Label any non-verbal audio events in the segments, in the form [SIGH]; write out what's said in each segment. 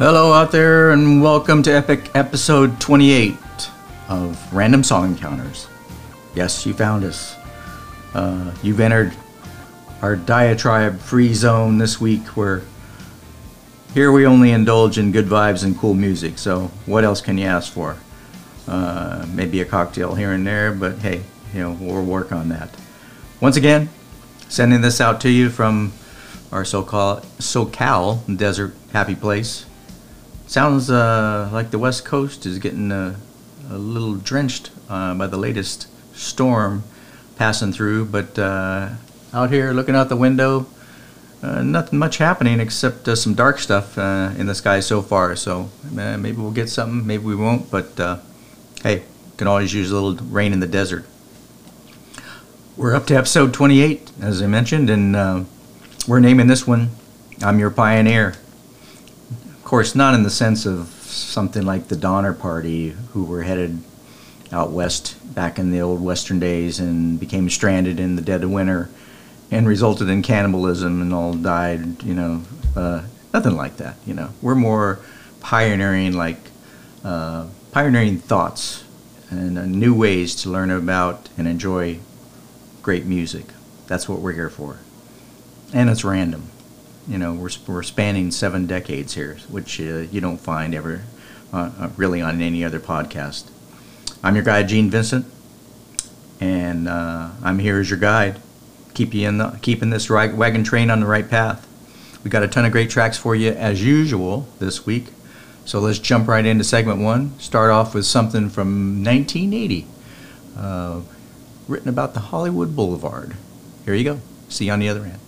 Hello out there, and welcome to Epic Episode 28 of Random Song Encounters. Yes, you found us. Uh, you've entered our diatribe free zone this week where here we only indulge in good vibes and cool music, so what else can you ask for? Uh, maybe a cocktail here and there, but hey, you know, we'll work on that. Once again, sending this out to you from our so-called SoCal desert happy place. Sounds uh, like the West Coast is getting a, a little drenched uh, by the latest storm passing through, but uh, out here looking out the window, uh, nothing much happening except uh, some dark stuff uh, in the sky so far. So maybe we'll get something, maybe we won't, but hey, can always use a little rain in the desert. We're up to episode 28, as I mentioned, and we're naming this one I'm Your Pioneer course, not in the sense of something like the Donner Party, who were headed out west back in the old Western days and became stranded in the dead of winter and resulted in cannibalism and all died, you know, uh, nothing like that, you know. We're more pioneering, like, uh, pioneering thoughts and uh, new ways to learn about and enjoy great music. That's what we're here for. And it's random you know, we're, we're spanning seven decades here, which uh, you don't find ever uh, uh, really on any other podcast. I'm your guide, Gene Vincent, and uh, I'm here as your guide, keep you in the, keeping this wagon train on the right path. We got a ton of great tracks for you as usual this week. So let's jump right into segment one. Start off with something from 1980, uh, written about the Hollywood Boulevard. Here you go. See you on the other end.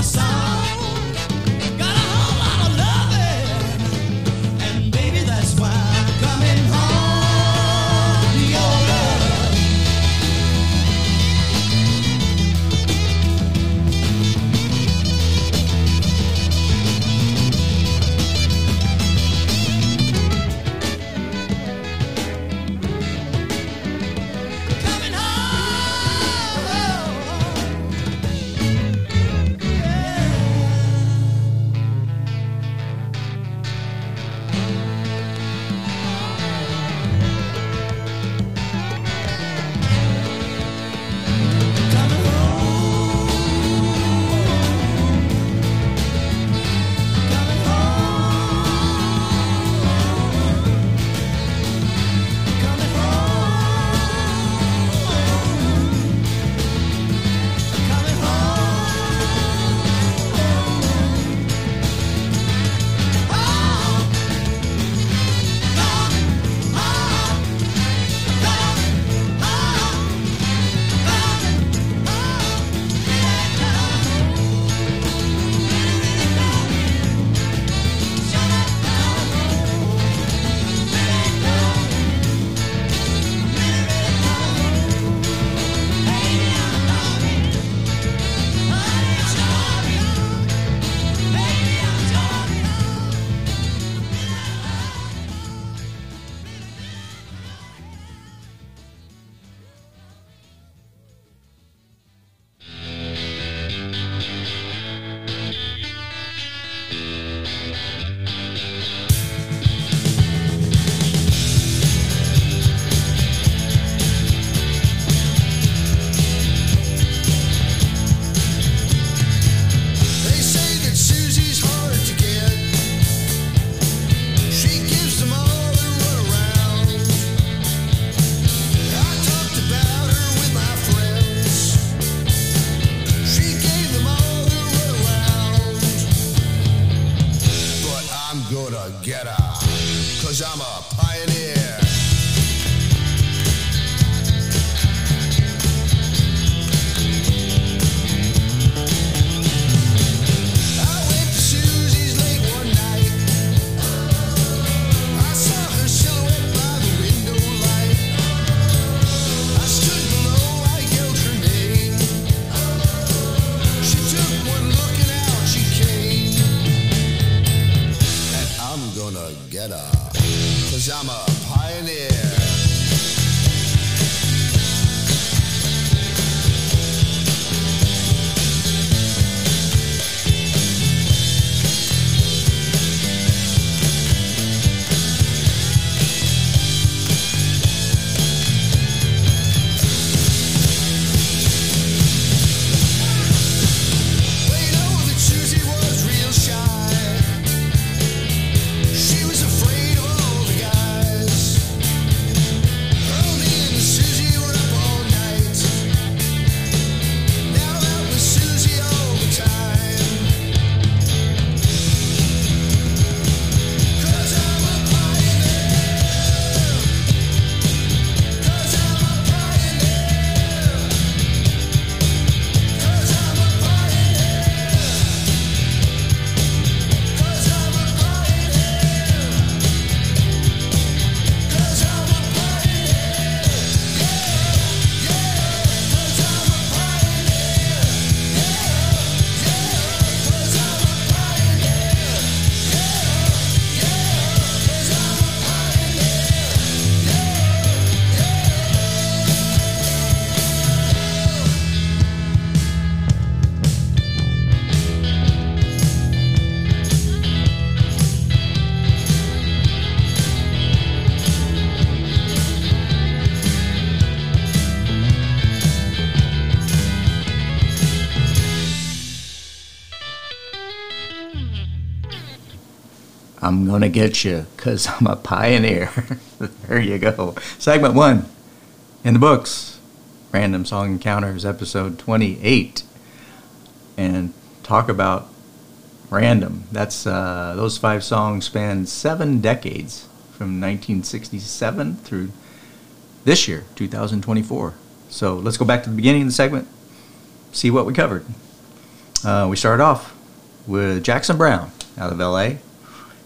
pensar. Gonna get Get you because I'm a pioneer. [LAUGHS] there you go. Segment one in the books. Random Song Encounters, episode 28. And talk about random. That's uh, those five songs span seven decades from 1967 through this year, 2024. So let's go back to the beginning of the segment, see what we covered. Uh, we started off with Jackson Browne out of LA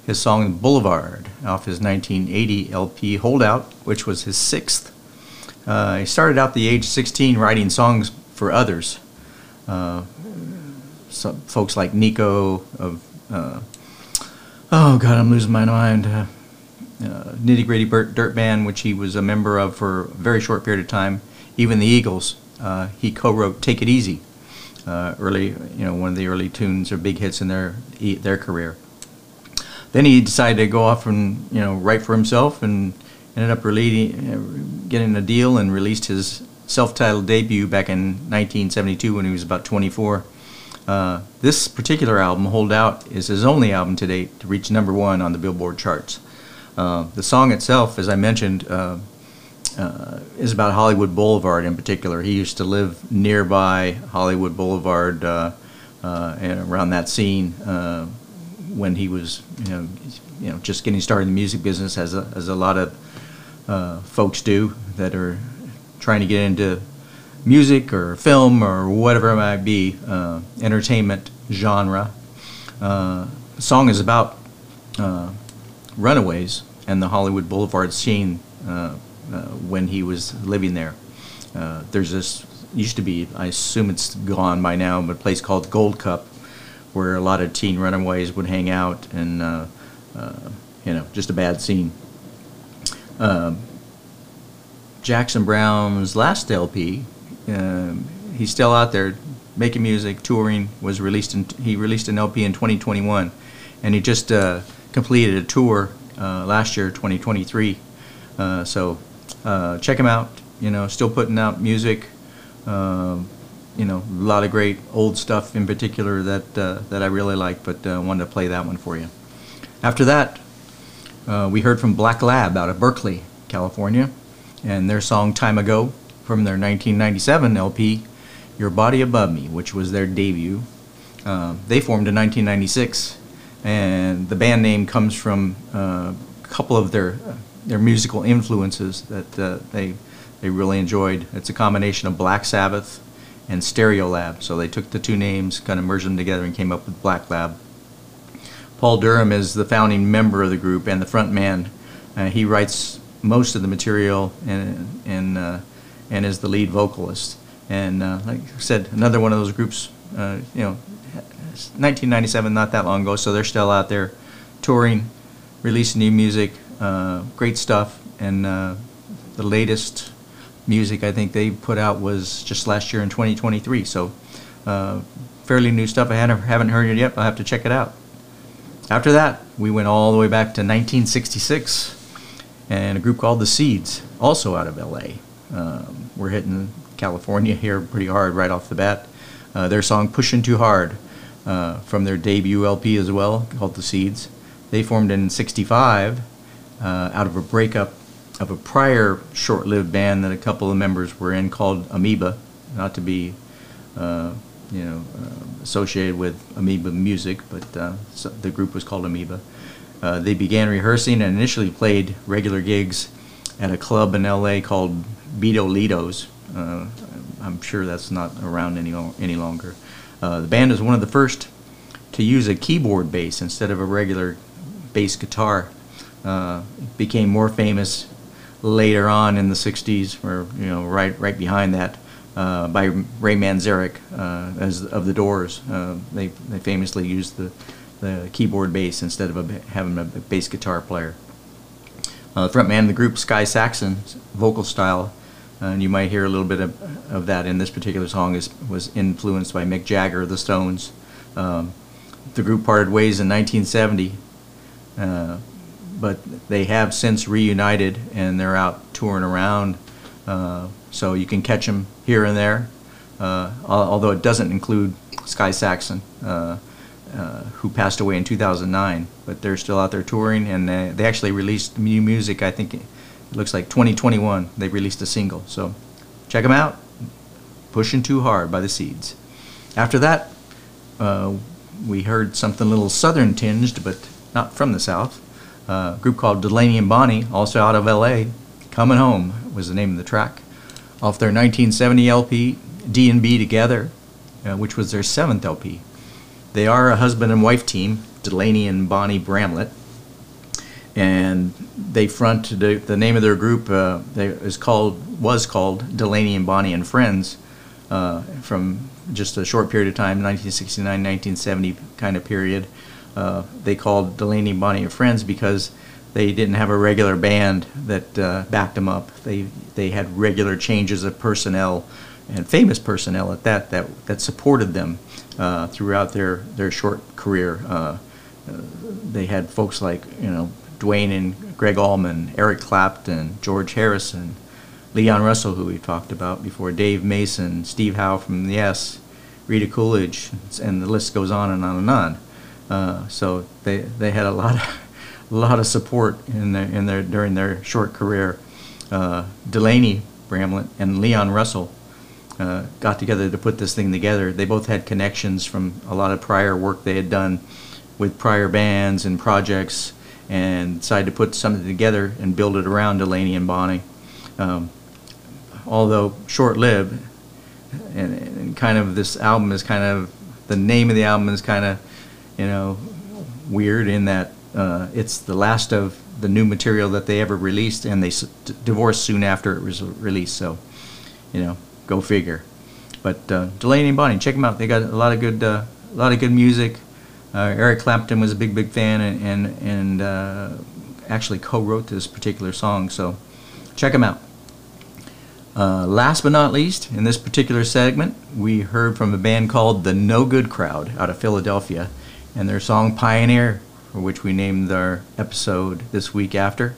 his song Boulevard off his 1980 LP Holdout, which was his sixth. Uh, he started out the age 16 writing songs for others. Uh, some folks like Nico of, uh, oh God, I'm losing my mind. Uh, uh, Nitty Gritty Dirt, Dirt Band, which he was a member of for a very short period of time. Even the Eagles, uh, he co-wrote "Take It Easy," early, you know, one of the early tunes or big hits in their their career then he decided to go off and you know write for himself and ended up releasing, getting a deal and released his self-titled debut back in 1972 when he was about 24. Uh, this particular album, Hold Out, is his only album to date to reach number one on the Billboard charts. Uh, the song itself, as I mentioned, uh, uh, is about Hollywood Boulevard in particular. He used to live nearby Hollywood Boulevard uh, uh, and around that scene when he was, you know, you know, just getting started in the music business, as a, as a lot of uh, folks do that are trying to get into music or film or whatever it might be, uh, entertainment genre. Uh, the song is about uh, runaways and the Hollywood Boulevard scene uh, uh, when he was living there. There's this used to be, I assume it's gone by now, but a place called Gold Cup, where a lot of teen runaways would hang out, and uh, uh, you know, just a bad scene. Um Jackson Browne's last LP, um, he's still out there making music, touring. Was released in he released an LP in 2021, and he just uh, completed a tour uh, last year, 2023. Uh, so uh, check him out. You know, still putting out music. Um, you know, a lot of great old stuff in particular that uh, that I really like, but uh, wanted to play that one for you. After that, uh, we heard from Black Lab out of Berkeley, California, and their song "Time Ago" from their 1997 LP, "Your Body Above Me," which was their debut. Uh, they formed in 1996 and the band name comes from uh, a couple of their their musical influences that uh, they they really enjoyed. It's a combination of Black Sabbath and Stereolab. So they took the two names, kind of merged them together, and came up with Black Lab. Paul Durham is the founding member of the group and the front man. Uh, he writes most of the material and and uh, and is the lead vocalist. And uh, like I said, another one of those groups. Uh, you know, 1997, not that long ago. So they're still out there touring, releasing new music, uh, great stuff. And uh, the latest music I think they put out was just last year in 2023. So uh, fairly new stuff. I haven't heard it yet. I'll have to check it out. After that, we went all the way back to 1966, and a group called the Seeds, also out of LA. Um, we're hitting California here pretty hard right off the bat. Uh, their song "Pushing Too Hard" uh, from their debut LP as well, called the Seeds. They formed in '65 uh, out of a breakup of a prior short-lived band that a couple of members were in called Amoeba, not to be uh, you know, uh, associated with Amoeba Music, but uh, so the group was called Amoeba. Uh, they began rehearsing and initially played regular gigs at a club in LA called Bido Lito's. Uh, I'm sure that's not around any, any longer. Uh, the band is one of the first to use a keyboard bass instead of a regular bass guitar. Uh, became more famous later on in the 60s, or you know, right right behind that, uh, by Ray Manzarek uh, as of the Doors. Uh, they they famously used the the keyboard bass instead of a, having a bass guitar player. Uh, the front man of the group, Sky Saxon's vocal style, uh, and you might hear a little bit of, of that in this particular song, is was influenced by Mick Jagger of the Stones. Um, the group parted ways in 1970, uh, but they have since reunited and they're out touring around. Uh, so you can catch them here and there, uh, although it doesn't include Sky Saxon, uh, uh, who passed away in 2009. But they're still out there touring, and they, they actually released new music. I think it looks like 2021. They released a single, so check them out. Pushing Too Hard by the Seeds. After that, uh, we heard something a little southern tinged, but not from the south. Uh, a group called Delaney and Bonnie, also out of LA. Coming Home was the name of the track. Off their 1970 LP, D&B Together, uh, which was their seventh LP. They are a husband and wife team, Delaney and Bonnie Bramlett. And they front the, the name of their group uh, they, is called was called Delaney and Bonnie and Friends uh, from just a short period of time, 1969, 1970 kind of period. Uh, they called Delaney, Bonnie, and Friends because they didn't have a regular band that uh, backed them up. They they had regular changes of personnel and famous personnel at that that that supported them uh, throughout their their short career. Uh, uh, they had folks like you know Duane and Gregg Allman, Eric Clapton, George Harrison, Leon Russell, who we talked about before, Dave Mason, Steve Howe from the Yes, Rita Coolidge, and the list goes on and on and on. Uh, so they they had a lot of a [LAUGHS] lot of support in their in their during their short career. Uh, Delaney Bramlett and Leon Russell uh, got together to put this thing together. They both had connections from a lot of prior work they had done with prior bands and projects, and decided to put something together and build it around Delaney and Bonnie. Um, although short-lived, and, and kind of this album is kind of the name of the album is kind of you know weird in that uh, it's the last of the new material that they ever released, and they divorced soon after it was released. So, you know, go figure. But uh, Delaney and Bonnie, check them out. They got a lot of good, uh, a lot of good music. Uh, Eric Clapton was a big, big fan, and and, and uh, actually co-wrote this particular song. So, check them out. Uh, last but not least, in this particular segment, we heard from a band called the No Good Crowd out of Philadelphia, and their song Pioneer, for which we named our episode this week after.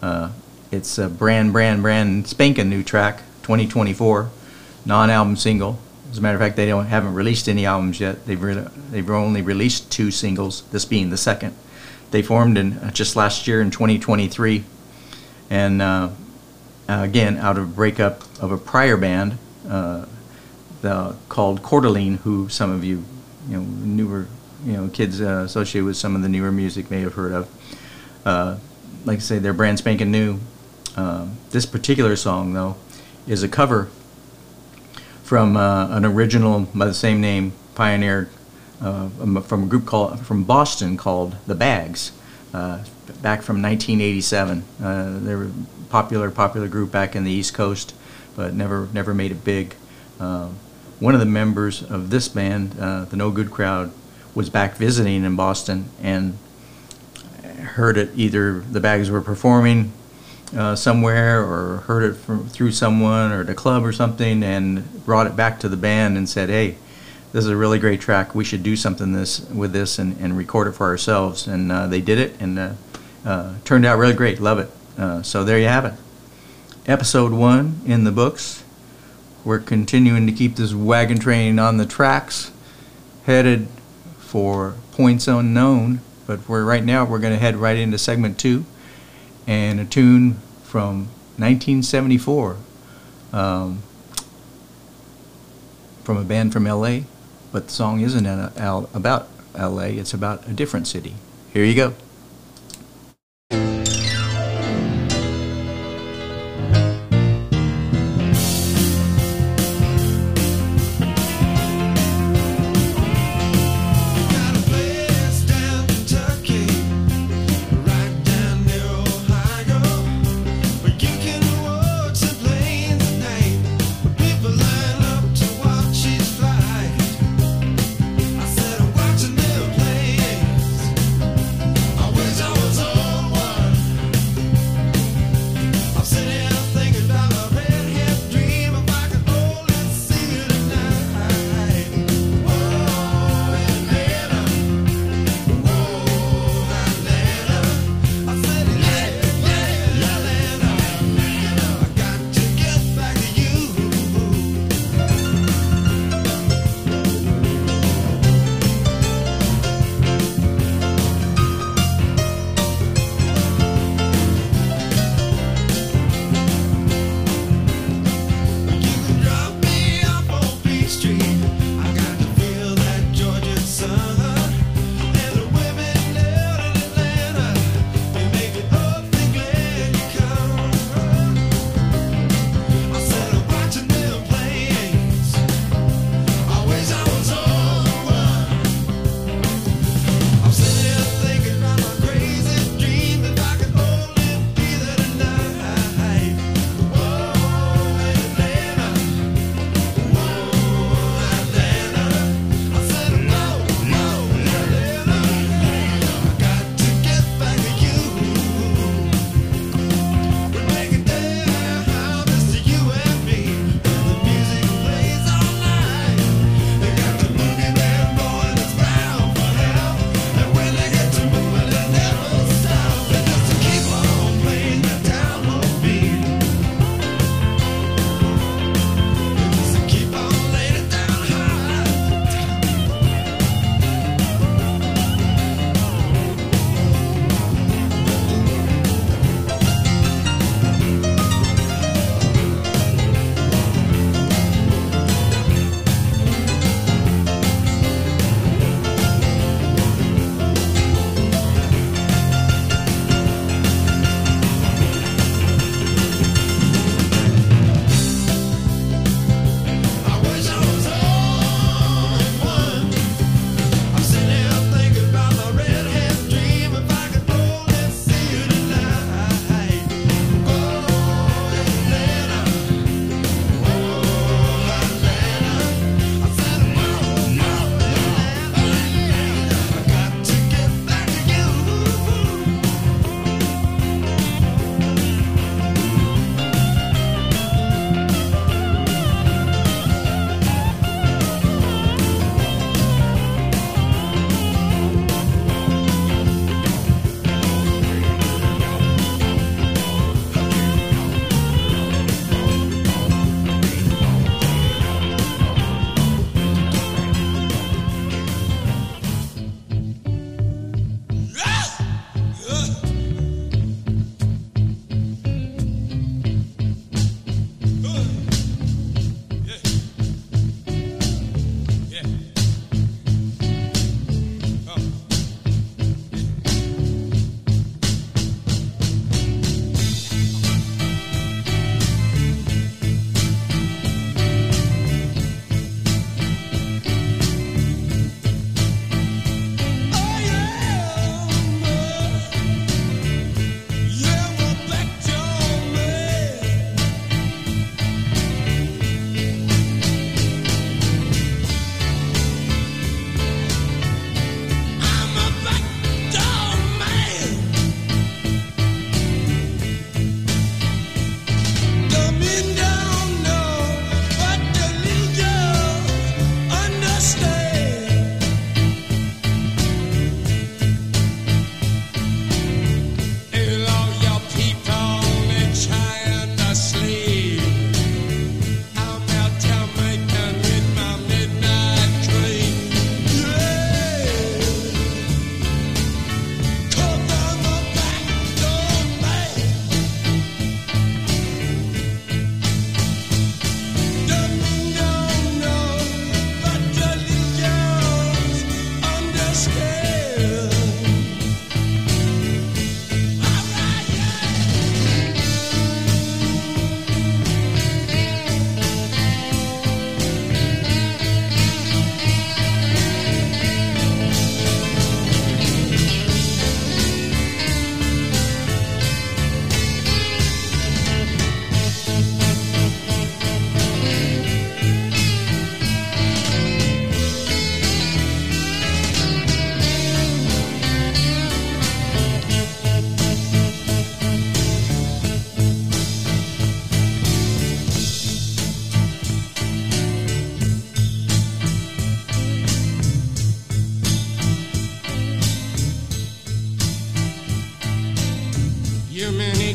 Uh, it's a brand, brand, brand spanking new track, 2024, non-album single. As a matter of fact, they don't haven't released any albums yet. They've re- they've only released two singles. This being the second. They formed in uh, just last year in 2023, and uh, again out of a breakup of a prior band uh, the, called Cordeline, who some of you you know newer you know kids uh, associated with some of the newer music may have heard of. Uh, like I say, they're brand spanking new. Um, this particular song, though, is a cover from uh, an original by the same name, pioneered uh, um, from a group called from Boston called the Bags, uh, back from 1987. Uh, they were a popular popular group back in the East Coast, but never never made it big. Um, one of the members of this band, the No Good Crowd, was back visiting in Boston and heard it either the Bags were performing uh, somewhere or heard it from, through someone or at a club or something and brought it back to the band and said, hey, this is a really great track. We should do something this with this and, and record it for ourselves. And uh, they did it and uh, uh, turned out really great. Love it. Uh, so there you have it. Episode one in the books. We're continuing to keep this wagon train on the tracks, headed for points unknown. But we're right now we're going to head right into segment two, and a tune from 1974, um, from a band from L.A. But the song isn't about L.A. It's about a different city. Here you go.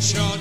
You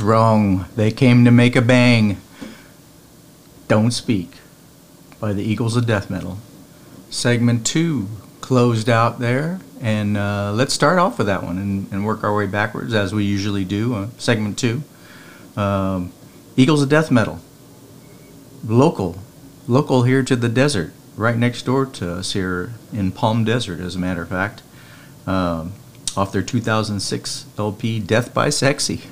Wrong. They came to make a bang. Don't Speak by the Eagles of Death Metal. Segment two closed out there, and uh, let's start off with that one and, and work our way backwards as we usually do. Uh, segment two um, Eagles of Death Metal. Local. Local here to the desert, right next door to us here in Palm Desert, as a matter of fact. Um, off their 2006 LP Death by Sexy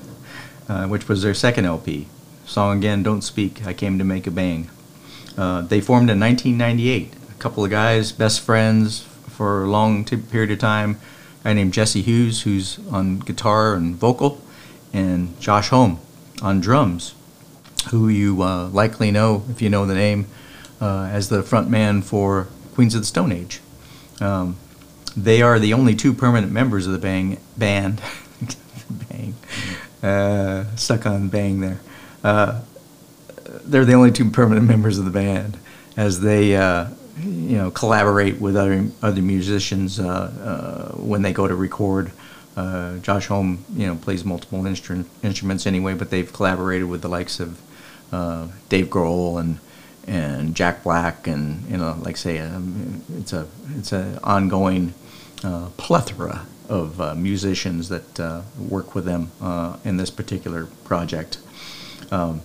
uh, which was their second LP. Song again, Don't Speak, I Came to Make a Bang. Uh, they formed in 1998. A couple of guys, best friends for a long t- period of time. A guy named Jesse Hughes, who's on guitar and vocal, and Josh Homme on drums, who you uh, likely know, if you know the name, uh, as the frontman for Queens of the Stone Age. Um, they are the only two permanent members of the bang band. [LAUGHS] bang, uh, stuck on bang there. Uh, they're the only two permanent [LAUGHS] members of the band, as they uh, you know collaborate with other other musicians uh, uh, when they go to record. Josh Homme, you know, plays multiple instru- instruments anyway, but they've collaborated with the likes of Dave Grohl and and Jack Black, and you know, like say, um, it's a it's an ongoing plethora of uh, musicians that uh, work with them uh, in this particular project. Um,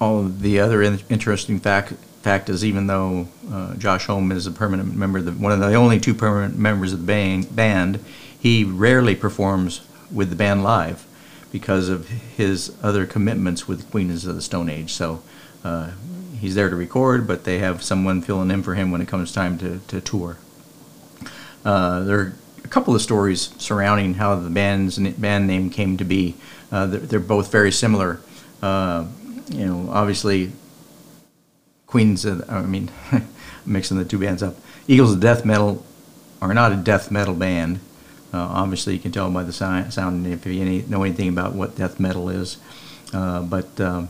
all the other in- interesting fact fact is, even though uh, Josh Homme is a permanent member, the, one of the only two permanent members of the bang, band, he rarely performs with the band live because of his other commitments with Queens of the Stone Age. So uh, he's there to record, but they have someone filling in for him when it comes time to, to tour. Uh, a couple of stories surrounding how the band's band name came to be. Uh, they're, they're both very similar. Uh, you know, obviously, Queens. Of, I mean, [LAUGHS] mixing the two bands up. Eagles of Death Metal are not a death metal band. Uh, obviously, you can tell by the sound if you any, know anything about what death metal is. Uh, but um,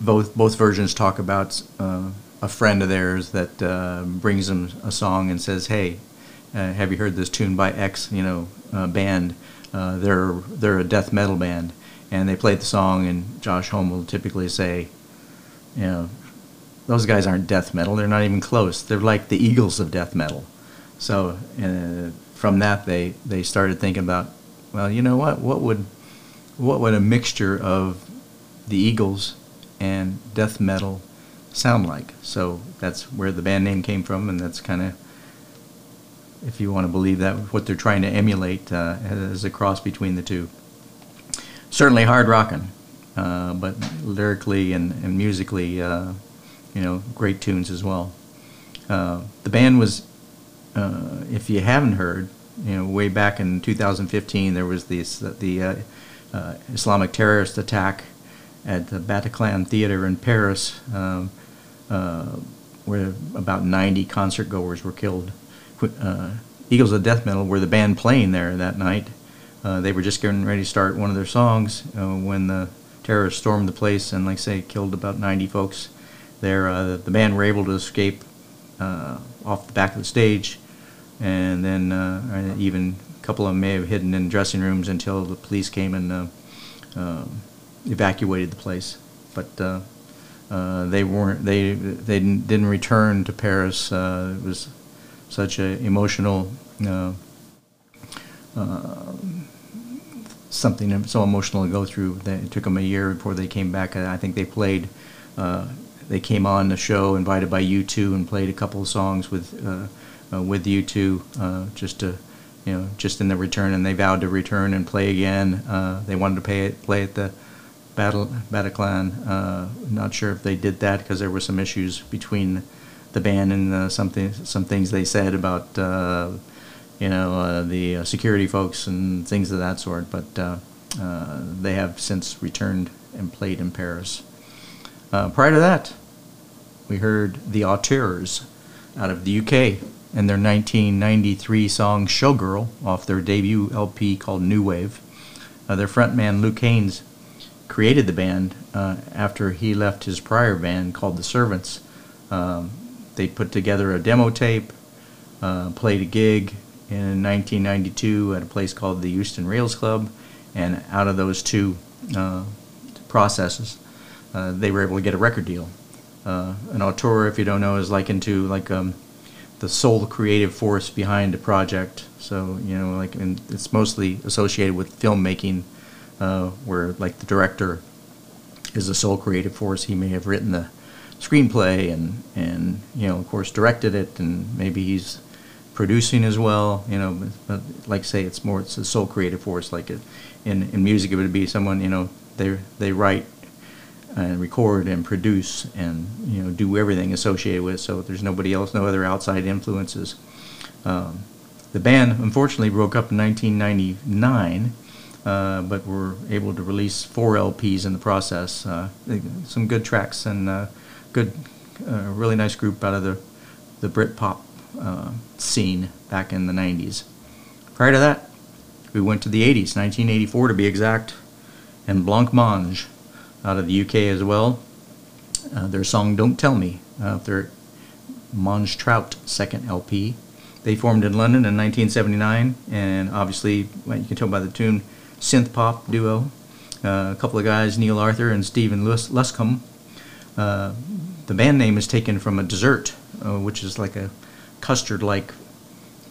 both both versions talk about uh, a friend of theirs that uh, brings them a song and says, "Hey, uh, have you heard this tune by X, you know, uh, band? Uh, they're they're a death metal band." And they played the song, and Josh Homme will typically say, "You know, those guys aren't death metal. They're not even close. They're like the Eagles of death metal." So uh, from that, they they started thinking about, well, you know what? What would what would a mixture of the Eagles and death metal sound like. So that's where the band name came from, and that's kind of, if you want to believe that, what they're trying to emulate uh, as a cross between the two. Certainly hard rocking, uh, but lyrically and, and musically, uh, you know, great tunes as well. Uh, the band was, uh, if you haven't heard, you know, way back in 2015, there was this the uh, Islamic terrorist attack at the Bataclan Theater in Paris, um, where about 90 concert goers were killed. Uh, Eagles of Death Metal were the band playing there that night. Uh, they were just getting ready to start one of their songs uh, when the terrorists stormed the place and, like I say, killed about 90 folks there. Uh, the band were able to escape uh, off the back of the stage, and then uh, even a couple of them may have hidden in dressing rooms until the police came and um evacuated the place. But they weren't. They they didn't, return to Paris. It was such a emotional. Uh, uh, something so emotional to go through that it took them a year before they came back. I think they played. Uh, they came on the show invited by U2 and played a couple of songs with uh, uh, with U2 uh, just to you know just in the return and they vowed to return and play again. Uh, they wanted to it, play at the Battle Bataclan. Uh, not sure if they did that because there were some issues between the band and uh, something some things they said about uh, you know uh, the uh, security folks and things of that sort. But uh, they have since returned and played in Paris. Prior to that, we heard the Auteurs out of the UK and their 1993 song Showgirl off their debut LP called New Wave. Their frontman Luke Haines created the band uh, after he left his prior band called The Servants. Um, they put together a demo tape, uh, played a gig in 1992 at a place called the Euston Rails Club, and out of those two uh, processes, uh, they were able to get a record deal. Uh, an auteur, if you don't know, is likened to like um, the sole creative force behind a project. So you know, like and it's mostly associated with filmmaking, uh, where like the director is the sole creative force. He may have written the screenplay and and you know, of course, directed it, and maybe he's producing as well. You know, but, but like say, it's more it's the sole creative force. Like it, in in music, it would be someone you know they they write and record and produce and you know do everything associated with. it. So there's nobody else, no other outside influences. Um, the band unfortunately broke up in 1999, uh, but were able to release four LPs in the process. Uh, some good tracks and uh, good, uh, really nice group out of the the Britpop uh, scene back in the 90s. Prior to that, we went to the 80s, 1984 to be exact, and Blancmange out of the UK as well. Uh, their song "Don't Tell Me," uh, their Mange Tout second LP. They formed in London in 1979, and obviously, well, you can tell by the tune, synth pop duo. Uh, a couple of guys, Neil Arthur and Stephen Lus- Luscombe. Uh, the band name is taken from a dessert, uh, which is like a custard-like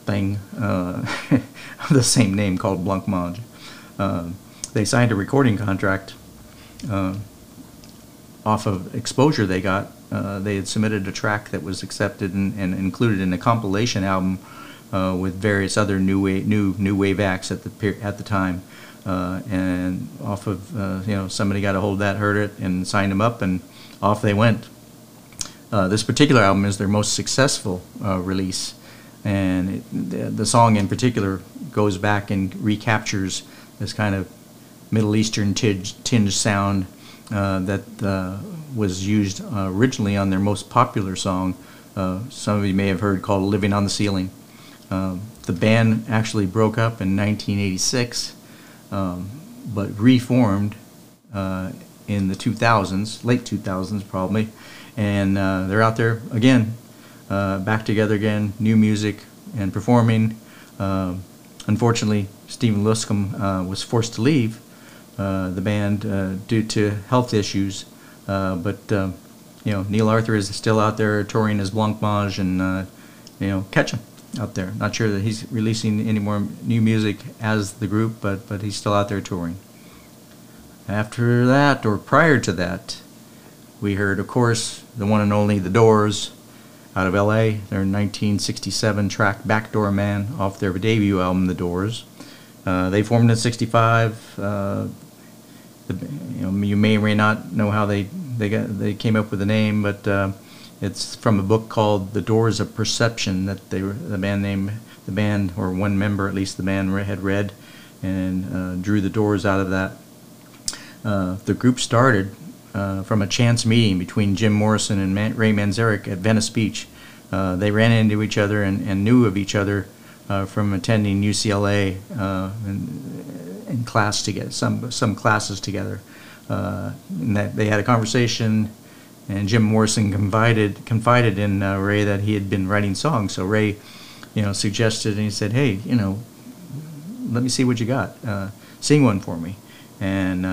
thing uh, [LAUGHS] of the same name called Blancmange. Uh, they signed a recording contract uh, off of exposure they got. Uh, they had submitted a track that was accepted and, and included in a compilation album uh, with various other new wave, new new wave acts at the at the time. Uh, and off of uh, you know somebody got a hold of that, heard it, and signed them up, and off they went. Uh, this particular album is their most successful uh, release, and it, the, the song in particular goes back and recaptures this kind of Middle Eastern tinge, tinge sound uh, that uh, was used uh, originally on their most popular song. Some of you may have heard called "Living on the Ceiling." The band actually broke up in 1986, um, but reformed in the 2000s, late 2000s probably, and uh, they're out there again, uh, back together again, new music and performing. Um unfortunately, Stephen Luscombe uh, was forced to leave uh, the band uh, due to health issues, but you know Neil Arthur is still out there touring as Blancmange and you know catch him out there. Not sure that he's releasing any more new music as the group, but but he's still out there touring. After that, or prior to that, we heard, of course, the one and only The Doors out of LA, their 1967 track Backdoor Man off their debut album, The Doors. Uh, they formed in 65. Uh, the, you, know, you may or may not know how they, they, got, they came up with the name, but uh, it's from a book called The Doors of Perception that they the band name, the band, or one member at least, the band had read and uh, drew the doors out of that. Uh, the group started uh, from a chance meeting between Jim Morrison and Man- Ray Manzarek at Venice Beach. Uh, they ran into each other and, and knew of each other uh, from attending UCLA uh, and, in class together, some some classes together. Uh, and that they had a conversation, and Jim Morrison confided confided in Ray that he had been writing songs. So Ray, you know, suggested and he said, "Hey, you know, let me see what you got. Sing one for me." And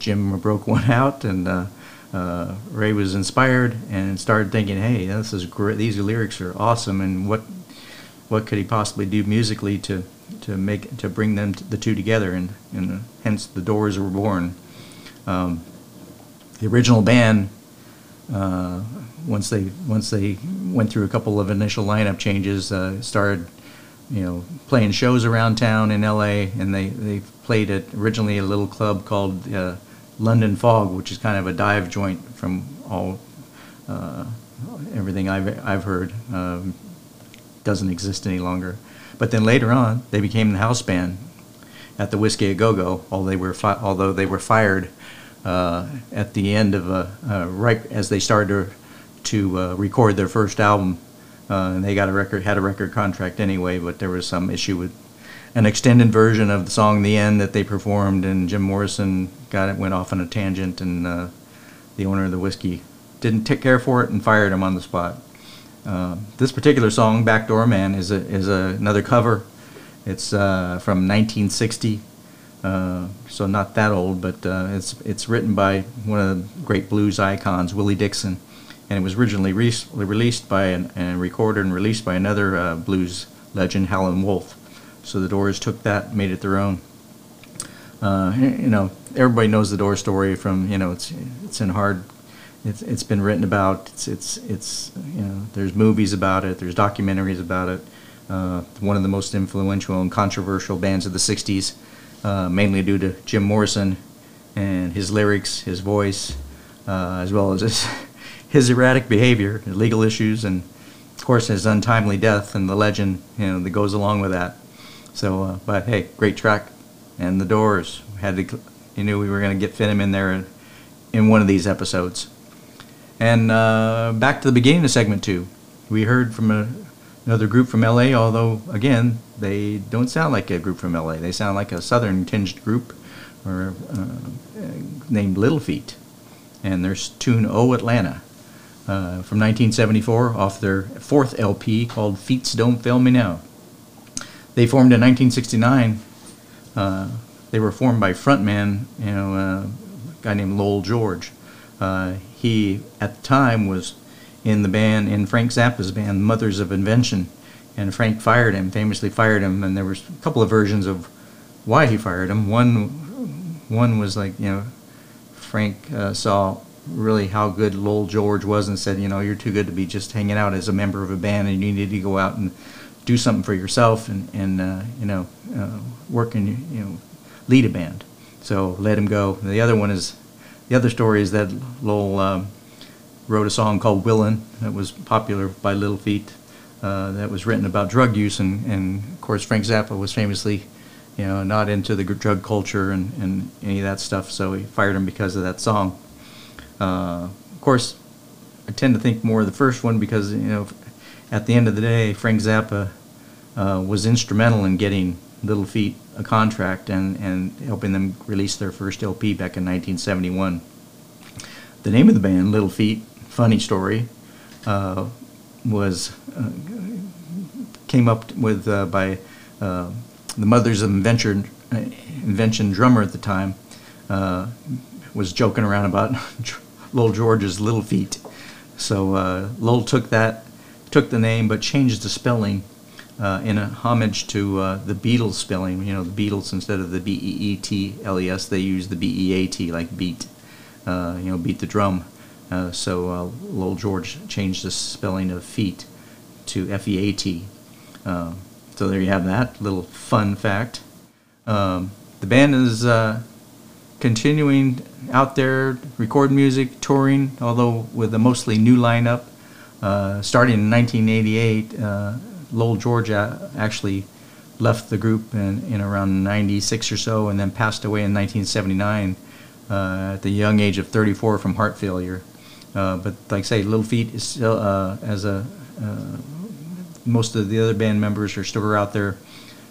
Jim broke one out, and uh, uh, Ray was inspired and started thinking, "Hey, this is great. These lyrics are awesome, and what what could he possibly do musically to to make to bring them t the two together?" And and hence the Doors were born. Um, the original band, uh, once they once they went through a couple of initial lineup changes, uh, started you know, playing shows around town in LA, and they, they played at originally a little club called uh, London Fog, which is kind of a dive joint from all uh, everything I've I've heard. Um, doesn't exist any longer. But then later on, they became the house band at the Whisky a Go Go, although they were fi- although they were fired uh, at the end of a uh, right as they started to, to uh, record their first album. Uh, and they got a record, had a record contract anyway, but there was some issue with an extended version of the song "The End" that they performed, and Jim Morrison got it, went off on a tangent, and uh, the owner of the whiskey didn't take care for it and fired him on the spot. Uh, this particular song, "Backdoor Man," is a, is a, another cover. It's uh, from 1960, uh, so not that old, but uh, it's it's written by one of the great blues icons, Willie Dixon and it was originally re- released by an, and recorded and released by another uh, blues legend, Howlin' Wolf. So the Doors took that, made it their own. Uh, you know, everybody knows the Doors story from you know it's it's in hard. It's it's been written about. It's it's it's you know there's movies about it. There's documentaries about it. Uh, one of the most influential and controversial bands of the '60s, uh, mainly due to Jim Morrison and his lyrics, his voice, uh, as well as his [LAUGHS] his erratic behavior, legal issues, and of course his untimely death and the legend you know that goes along with that. So, uh, but hey, great track, and the Doors had to. You knew we were going to get fit him in there in one of these episodes. And uh, back to the beginning of segment two, we heard from a, another group from LA. Although again, they don't sound like a group from LA. They sound like a southern tinged group, or uh, named Little Feat, and their tune "Oh Atlanta." uh, from 1974 off their fourth LP called Feats Don't Fail Me Now. They formed in 1969. Uh, they were formed by frontman, you know, uh, a guy named Lowell George. Uh, he, at the time, was in the band, in Frank Zappa's band, Mothers of Invention, and Frank fired him, famously fired him, and there was a couple of versions of why he fired him. One, one was like, you know, Frank uh, saw really how good Lowell George was and said, you know, you're too good to be just hanging out as a member of a band and you need to go out and do something for yourself and, and uh, you know, uh, work and, you know, lead a band. So let him go. The other one is, the other story is that Lowell um, wrote a song called Willin' that was popular by Little Feat uh, that was written about drug use and, and of course Frank Zappa was famously you know, not into the drug culture and, and any of that stuff, so he fired him because of that song. Uh, of course, I tend to think more of the first one because you know, at the end of the day, Frank Zappa uh, was instrumental in getting Little Feat a contract and, and helping them release their first LP back in 1971. The name of the band, Little Feat, funny story, uh, was uh, came up with uh, by uh, the Mothers of Invention, Invention drummer at the time. Uh, was joking around about [LAUGHS] Lowell George's Little Feat. So uh, Lowell took that, took the name, but changed the spelling uh, in a homage to uh, the Beatles spelling. You know, the Beatles instead of the B E E T L E S, they use the B E A T like beat. uh, you know, beat the drum. Uh, so uh, Lowell George changed the spelling of feet to F E A T. Um, so there you have that little fun fact. Um, the band is uh, continuing out there, recording music, touring, although with a mostly new lineup. Starting in 1988, uh, Lowell Georgia, actually left the group in, in around 96 or so and then passed away in 1979 uh, at the young age of 34 from heart failure. Uh, but like I say, Little Feat is still, uh, as a, uh, most of the other band members are still out there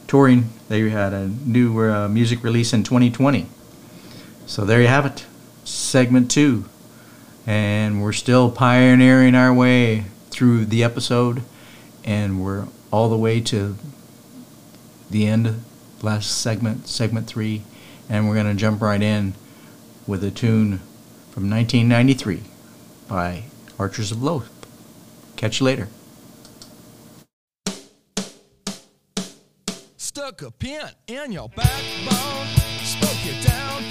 touring. They had a new uh, music release in 2020. So there you have it, segment two. And we're still pioneering our way through the episode, and we're all the way to the end, last segment, segment three, and we're going to jump right in with a tune from 1993 by Archers of Loaf. Catch you later. Stuck a pin in your backbone, spoke you down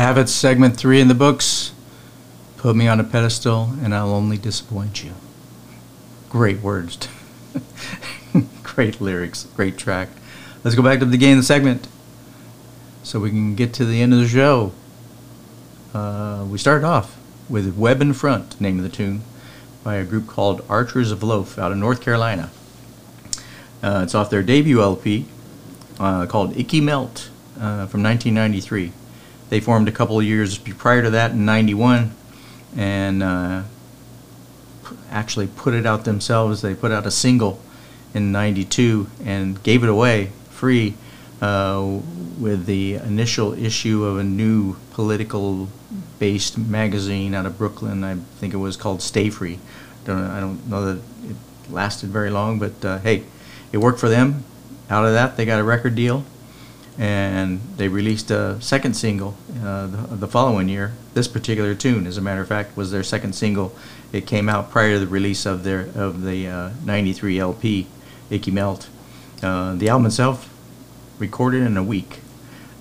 Have it, segment three in the books. Put me on a pedestal and I'll only disappoint you. Great words. [LAUGHS] great lyrics. Great track. Let's go back to the beginning of the segment so we can get to the end of the show. Uh, we started off with Web in Front, name of the tune, by a group called Archers of Loaf out of North Carolina. Uh, it's off their debut LP uh, called Icky Melt uh, from 1993. They formed a couple of years prior to that in 91 and uh, actually put it out themselves. They put out a single in 92 and gave it away free uh, with the initial issue of a new political based magazine out of Brooklyn. I think it was called Stay Free. Don't, I don't know that it lasted very long, but uh, hey, it worked for them. Out of that, they got a record deal and they released a second single uh, the, the following year. This particular tune, as a matter of fact, was their second single. It came out prior to the release of their of the uh, '93 LP, "Icky Melt." Uh, the album itself, recorded in a week,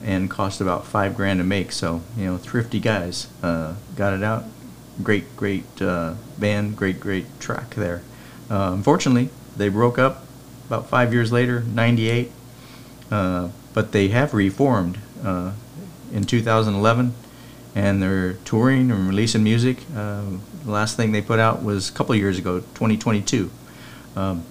and cost about five grand to make. So you know, thrifty guys uh, got it out. Great, great uh, band, great, great track there. Uh, unfortunately, they broke up about five years later, '98 uh, but they have reformed uh, in 2011 and they're touring and releasing music. Uh, the last thing they put out was a couple years ago, 2022. Um,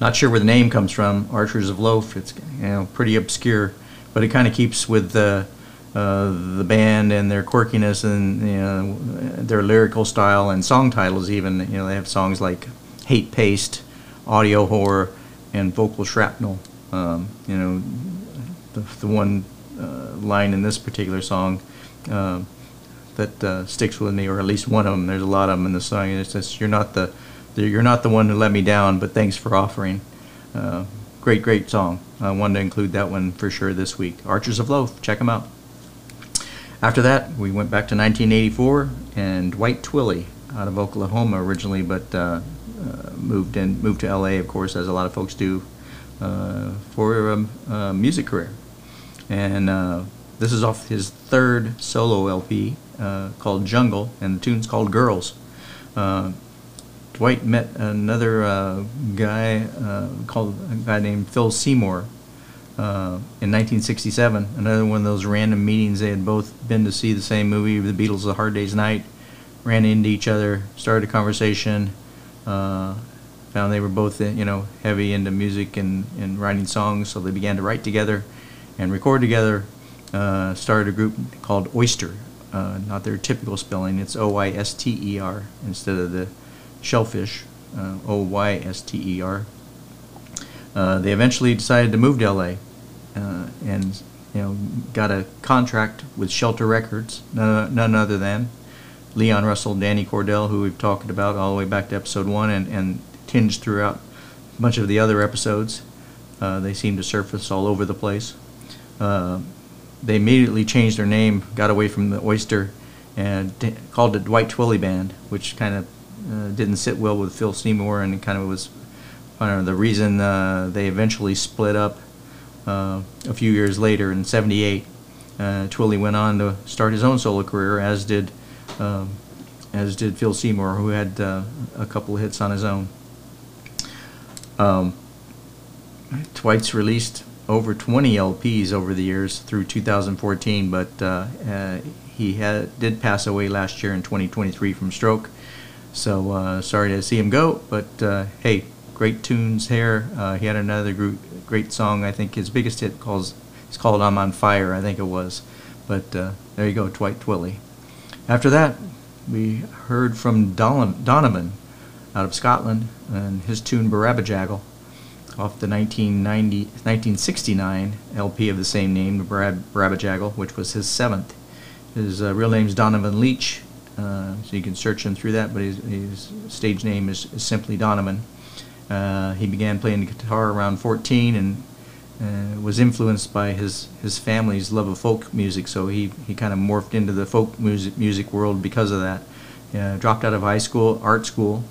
not sure where the name comes from, Archers of Loaf. It's you know pretty obscure, but it kind of keeps with the uh, the band and their quirkiness and you know, their lyrical style and song titles. Even you know they have songs like "Hate Paste," "Audio Horror," and "Vocal Shrapnel." Um, you know, the, the one uh, line in this particular song uh, that uh, sticks with me, or at least one of them. There's a lot of them in the song. and It says, "You're not the, the you're not the one who let me down, but thanks for offering." Great, great song. I wanted to include that one for sure this week. Archers of Loaf, check them out. After that, we went back to 1984 and Dwight Twilley out of Oklahoma originally, but uh, uh, moved in moved to LA, of course, as a lot of folks do, uh, for a, a music career. And uh, this is off his third solo LP uh, called Jungle, and the tune's called Girls. Uh, Dwight met another uh, guy uh, called a guy named Phil Seymour uh, in 1967. Another one of those random meetings. They had both been to see the same movie, The Beatles: A Hard Day's Night. Ran into each other, started a conversation. Found they were both, you know, heavy into music and, and writing songs, so they began to write together and record together. Uh, started a group called Oister, uh, not their typical spelling. It's O-I-S-T-E-R instead of the shellfish, uh, O-Y-S-T-E-R. Uh, they eventually decided to move to LA, uh, and you know got a contract with Shelter Records, none, none other than Leon Russell, Denny Cordell, who we've talked about all the way back to episode one, and, and tinged throughout a bunch of the other episodes. Uh, they seem to surface all over the place. Uh, they immediately changed their name, got away from the Oister, and d- called it Dwight Twilley Band, which kind of uh, didn't sit well with Phil Seymour, and kind of was I don't know, the reason uh, they eventually split up uh, a few years later in '78. Uh, Twilley went on to start his own solo career, as did um, as did Phil Seymour, who had a couple of hits on his own. Um, Dwight's released over 20 LPs over the years through 2014, but uh, uh, he had, did pass away last year in 2023 from stroke. So uh, sorry to see him go, but uh, hey, great tunes here. Uh, he had another group, great song. I think his biggest hit calls it's called "I'm on Fire." I think it was, but uh, there you go, Dwight Twilley. After that, we heard from Don- Donovan out of Scotland and his tune "Barabajagal" off the 1990, 1969 LP of the same name, Barab- Barabajagal, which was his seventh. His uh, real name's Donovan Leitch, uh, so you can search him through that, but his, his stage name is, is simply Donovan. Uh, he began playing the guitar around 14 and uh, was influenced by his, his family's love of folk music, so he, he kind of morphed into the folk music, music world because of that. Uh, dropped out of high school, art school,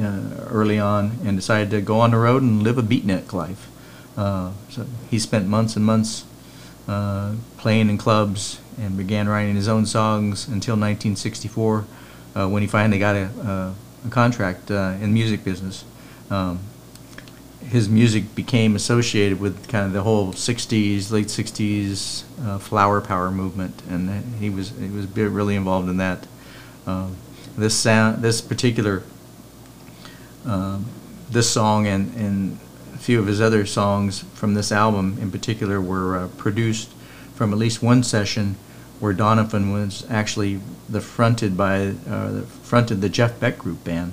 uh, early on, and decided to go on the road and live a beatnik life. Uh, so he spent months and months uh, playing in clubs and began writing his own songs until 1964 uh, when he finally got a, a, a contract uh, in the music business. Um, his music became associated with kind of the whole '60s, late '60s uh, flower power movement, and he was he was really involved in that. Um, this sound, this particular, um, this song and and a few of his other songs from this album in particular were uh, produced from at least one session where Donovan was actually the fronted by uh, the fronted the Jeff Beck Group band.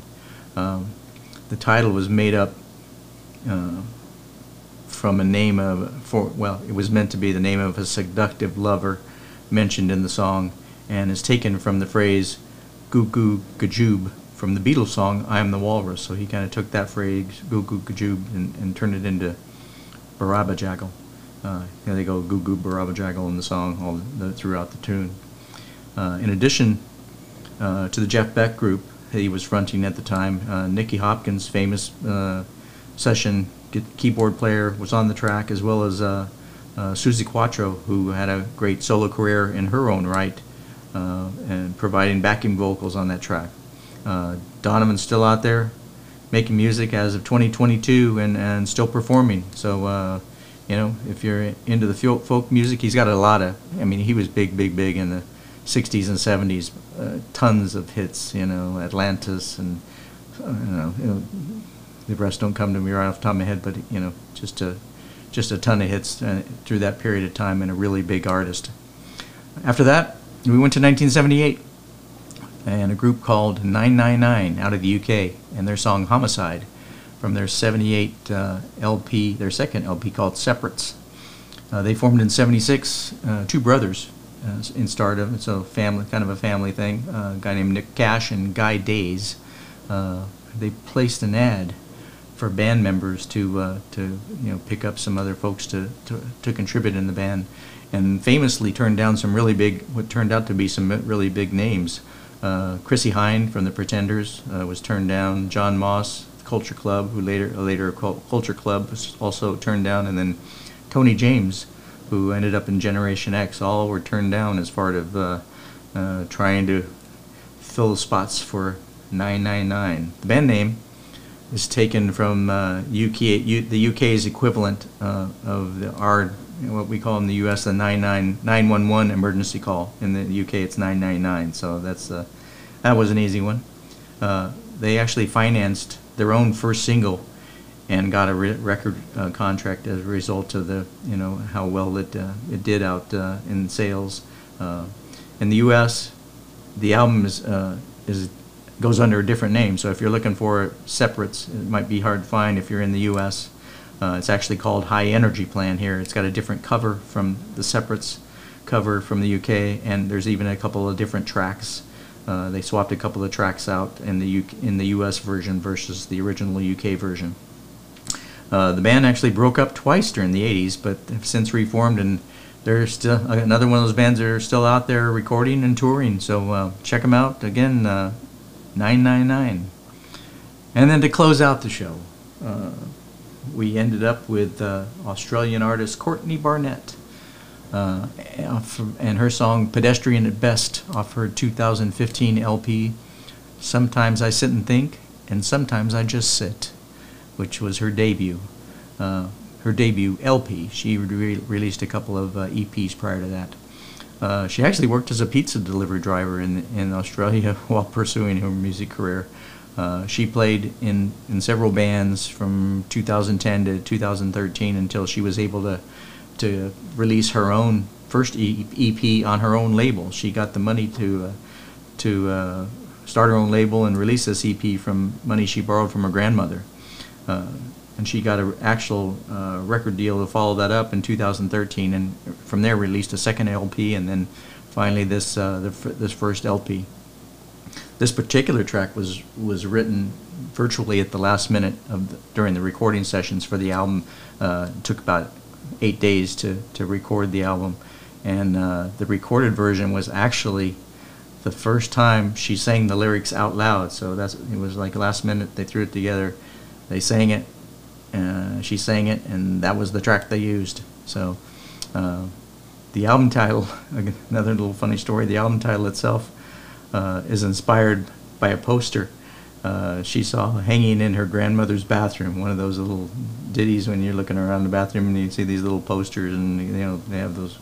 Um, the title was made up uh, from a name of for well, it was meant to be the name of a seductive lover mentioned in the song, and is taken from the phrase "goo goo gajoob" from the Beatles song "I Am the Walrus." So he kind of took that phrase "goo goo gajoob" and, and turned it into "Barabajagal." Uh, they go "goo goo Barabajagal" in the song all the, throughout the tune. Uh, in addition uh, to the Jeff Beck group, he was fronting at the time. Uh, Nicky Hopkins, famous uh, session keyboard player, was on the track, as well as uh, Suzi Quatro, who had a great solo career in her own right, uh, and providing backing vocals on that track. Uh, Donovan's still out there making music as of 2022 and, and still performing. So, uh, you know, if you're into the folk music, he's got a lot of, I mean, he was big, big, big in the 60s and 70s. Uh, tons of hits, you know, Atlantis and, uh, you, know, you know, the rest don't come to me right off the top of my head, but, you know, just a, just a ton of hits uh, through that period of time and a really big artist. After that, we went to 1978 and a group called 999 out of the UK and their song Homicide from their 78 uh, LP, their second LP called Separates. Uh, they formed in 76, uh, two brothers uh, in Stardom. It's a family, kind of a family thing. Uh, a guy named Nick Cash and Guy Days. Uh, they placed an ad for band members to to you know pick up some other folks to, to, to contribute in the band, and famously turned down some really big what turned out to be some really big names. Uh, Chrissie Hynde from the Pretenders uh, was turned down. Jon Moss, Culture Club, who later later Culture Club was also turned down, and then Tony James, who ended up in Generation X. All were turned down as part of uh, uh, trying to fill spots for 999. The band name is taken from uh, UK, U, the UK's equivalent uh, of the our what we call in the US the 99 911 emergency call. In the UK, it's 999. So that's uh, that was an easy one. Uh, they actually financed their own first single and got a re- record uh, contract as a result of the you know how well it uh, it did out uh, in sales. Uh, in the U.S., the album is uh, is goes under a different name. So if you're looking for separates, it might be hard to find if you're in the U.S. Uh, it's actually called High Energy Plan here. It's got a different cover from the separates cover from the UK, and there's even a couple of different tracks. Uh, they swapped a couple of tracks out in the UK, in the U.S. version versus the original UK version. Uh, the band actually broke up twice during the 80s, but have since reformed, and they're still another one of those bands that are still out there recording and touring. So uh, check them out again, uh, 999. And then to close out the show, uh, we ended up with uh, Australian artist Courtney Barnett. Uh, and her song Pedestrian at Best off her 2015 LP. Sometimes I sit and think, and sometimes I just sit, which was her debut. Uh, her debut LP. She re- released a couple of uh, EPs prior to that. Uh, she actually worked as a pizza delivery driver in in Australia [LAUGHS] while pursuing her music career. Uh, she played in, in several bands from 2010 to 2013 until she was able to to release her own first EP on her own label. She got the money to uh, to uh, start her own label and release this EP from money she borrowed from her grandmother. Uh, and she got an actual uh, record deal to follow that up in 2013, and from there released a second LP, and then finally this uh, the, this first LP. This particular track was was written virtually at the last minute of the, during the recording sessions for the album. Uh, took about eight days to, to record the album, and uh, the recorded version was actually the first time she sang the lyrics out loud. So that's it was like last minute they threw it together, they sang it, uh, she sang it, and that was the track they used. So. Uh, the album title, [LAUGHS] another little funny story. The album title itself uh, is inspired by a poster uh, she saw hanging in her grandmother's bathroom. One of those little ditties when you're looking around the bathroom and you see these little posters, and you know they have those,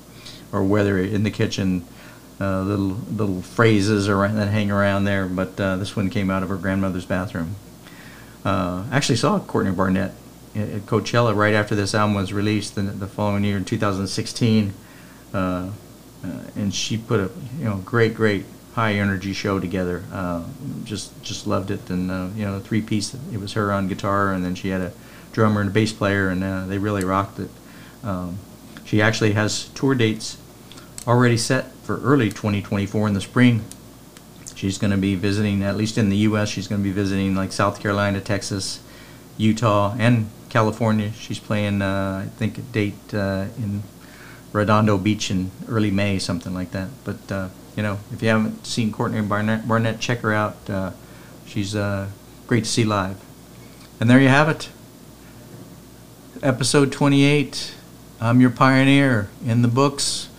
or whether in the kitchen, uh, little little phrases around, that hang around there. But uh, this one came out of her grandmother's bathroom. Uh, actually saw Courtney Barnett at Coachella right after this album was released the, the following year in 2016, uh, uh, and she put a you know great great high energy show together. Uh, just just loved it, and uh, you know three piece. It was her on guitar, and then she had a drummer and a bass player, and uh, they really rocked it. Um, she actually has tour dates already set for early 2024 in the spring. She's going to be visiting, at least in the U.S., she's going to be visiting like South Carolina, Texas, Utah, and California. She's playing, uh, I think, a date uh, in Redondo Beach in early May, something like that. But, uh, you know, if you haven't seen Courtney Barnett, Barnett check her out. Uh, she's uh, great to see live. And there you have it. Episode 28. I'm your pioneer in the books.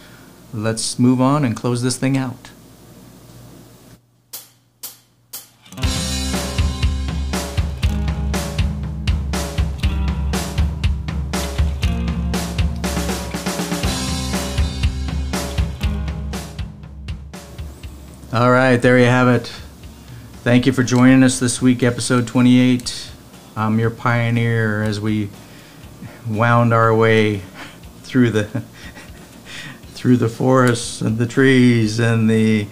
Let's move on and close this thing out. All right, there you have it. Thank you for joining us this week, episode 28. I'm your pioneer as we wound our way through the through the forests and the trees and the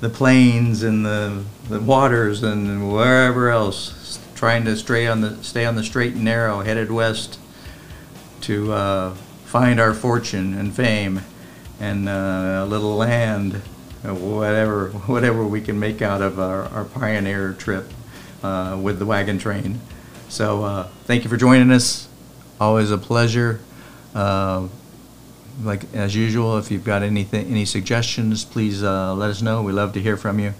the plains and the the waters and wherever else, trying to stray on the stay on the straight and narrow, headed west to uh, find our fortune and fame and uh, a little land, whatever whatever we can make out of our, our pioneer trip uh, with the wagon train. So uh, thank you for joining us. Always a pleasure. Uh, like as usual, if you've got anything, any suggestions, please uh, let us know. We love to hear from you.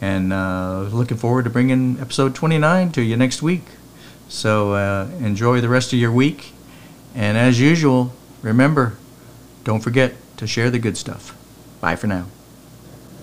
And uh, looking forward to bringing episode 29 to you next week. So uh, enjoy the rest of your week. And as usual, remember, don't forget to share the good stuff. Bye for now.